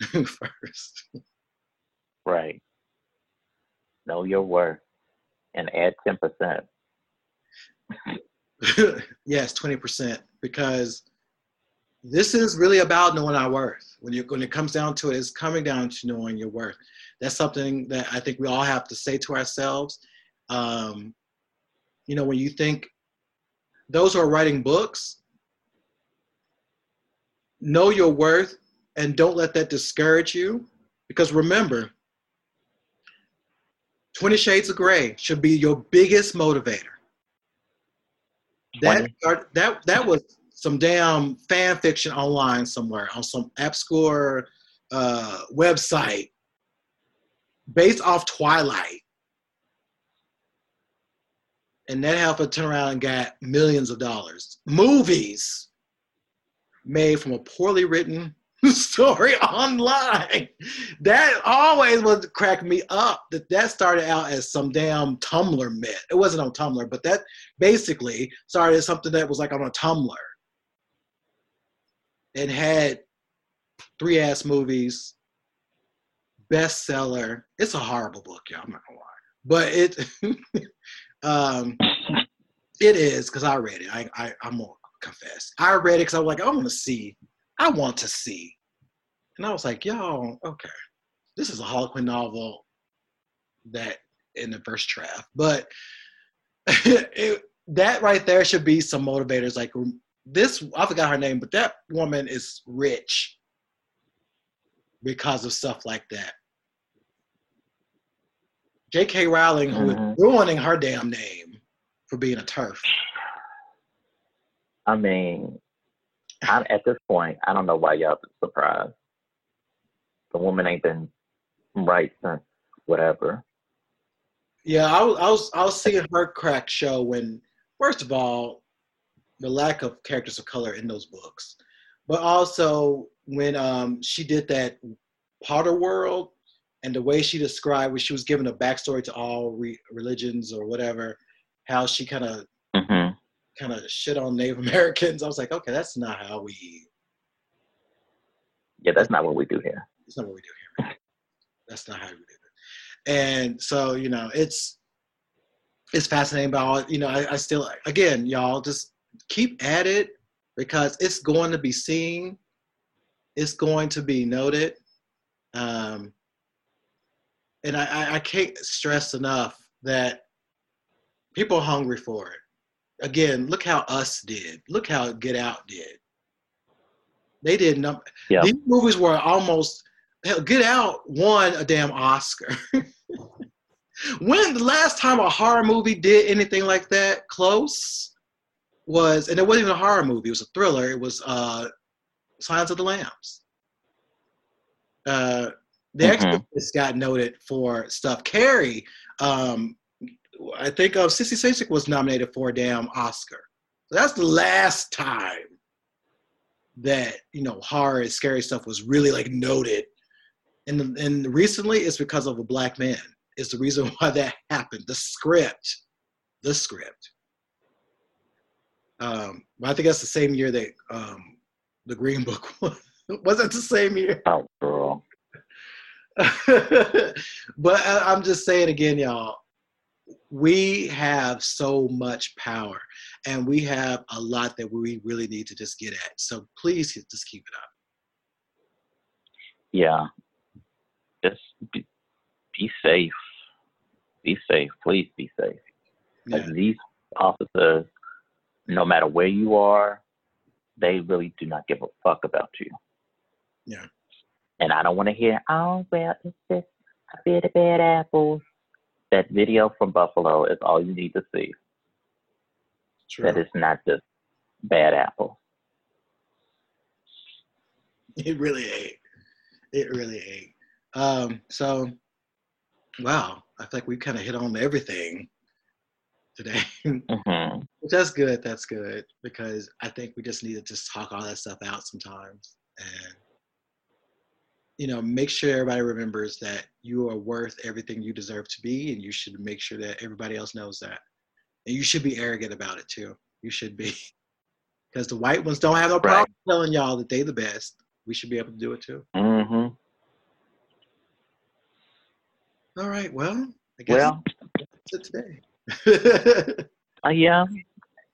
first. Right. Know your worth and add 10%. yes, 20%. Because this is really about knowing our worth. When, you, when it comes down to it, it's coming down to knowing your worth. That's something that I think we all have to say to ourselves. Um, you know, when you think those who are writing books, know your worth and don't let that discourage you. Because remember, 20 Shades of Grey should be your biggest motivator. That that that was some damn fan fiction online somewhere on some obscure uh, website based off Twilight. And that helped turn around and got millions of dollars. Movies made from a poorly written story online. That always would crack me up. That that started out as some damn Tumblr myth. It wasn't on Tumblr, but that basically started as something that was like on a Tumblr. It had three ass movies, bestseller. It's a horrible book, y'all. I'm not gonna lie, but it um, it is because I read it. I, I I'm gonna confess. I read it because I was like, I want to see I want to see. And I was like, y'all, okay, this is a Harlequin novel that in the first draft. But it, that right there should be some motivators. Like this, I forgot her name, but that woman is rich because of stuff like that. J.K. Rowling, who mm-hmm. is ruining her damn name for being a TERF. I mean, I'm at this point, I don't know why y'all surprised. The woman ain't been right since whatever. Yeah, I was I was I was seeing her crack show when first of all, the lack of characters of color in those books, but also when um, she did that Pottermore and the way she described when she was giving a backstory to all re- religions or whatever, how she kind of mm-hmm kind of shit on Native Americans. I was like, okay, that's not how we. Yeah, that's not what we do here. That's not what we do here. that's not how we do it. And so, you know, it's it's fascinating. But all, you know, I, I still, again, y'all, just keep at it because it's going to be seen. It's going to be noted. Um, and I, I can't stress enough that people are hungry for it again, look how Us did. Look how Get Out did. They did num- yeah. These movies were almost hell, Get Out won a damn Oscar. when the last time a horror movie did anything like that close was, and it wasn't even a horror movie, it was a thriller. It was uh, Silence of the Lambs. Uh, the Mhm. Exorcist got noted for stuff. Carrie, um, I think uh, Sissy Spacek was nominated for a damn Oscar. So that's the last time that you know horror and scary stuff was really like noted. And and recently, it's because of a black man. Is the reason why that happened. The script, the script. Um, but I think that's the same year that um, the Green Book was. Was it the same year? Oh, girl. but I, I'm just saying again, y'all, we have so much power and we have a lot that we really need to just get at. So please just keep it up. Yeah. Just be, be safe. Be safe. Please be safe. Yeah. Like these officers, no matter where you are, they really do not give a fuck about you. Yeah. And I don't want to hear, oh, well, it's just a bit of bad apples. That video from Buffalo is all you need to see. True. That it's not just bad apples. It really ain't. It really ain't. Um, so, wow, I feel like we kind of hit on everything today. hmm That's good. That's good because I think we just need to just talk all that stuff out sometimes, and you know, make sure everybody remembers that you are worth everything you deserve to be, and you should make sure that everybody else knows that, and you should be arrogant about it too. You should be, because the white ones don't have no problem telling y'all that they the best. We should be able to do it too. hmm All right. Well, I guess Well, that's it today. Uh, yeah.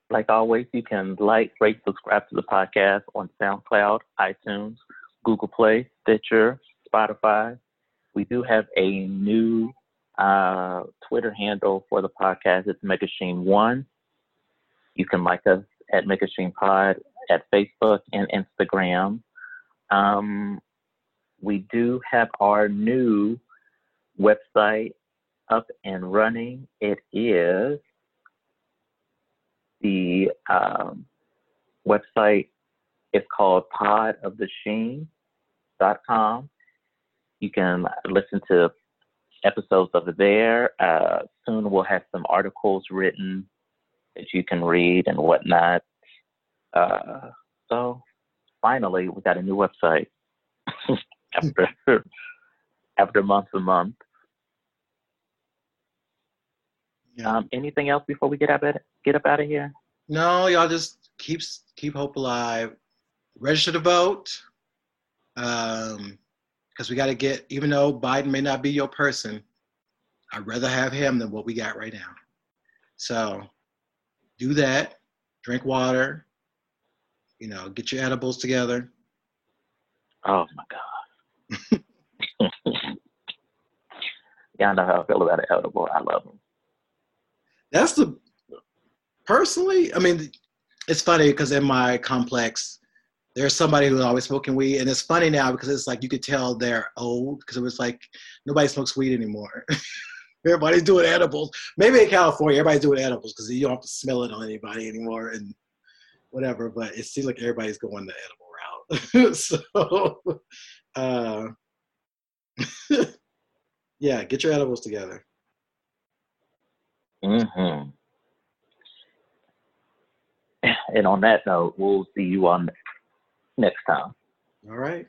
Like always, you can like, rate, subscribe to the podcast on SoundCloud, iTunes, Google Play, Stitcher, Spotify. We do have a new uh, Twitter handle for the podcast. It's Megashine1. You can like us at Megashine Pod at Facebook and Instagram. Um, we do have our new website up and running. It is the um, website is called podofthesheen.com. You can listen to episodes over there. Uh, soon we'll have some articles written that you can read and whatnot. Uh, so finally, we got a new website after after months and months. Yeah. Um, anything else before we get up at get up out of here? No, y'all just keep keep hope alive. Register to vote, um, because we got to get. Even though Biden may not be your person, I'd rather have him than what we got right now. So, do that. Drink water. You know, get your edibles together. Oh my god. Y'all know how I feel about an edible. I love them. That's the personally. I mean, it's funny because in my complex, there's somebody who's always smoking weed, and it's funny now because it's like you could tell they're old because it was like nobody smokes weed anymore. Everybody's doing edibles. Maybe in California, everybody's doing edibles because you don't have to smell it on anybody anymore and whatever. But it seems like everybody's going the edible route. so, uh, yeah, get your edibles together. Hmm And on that note, we'll see you on next time. All right.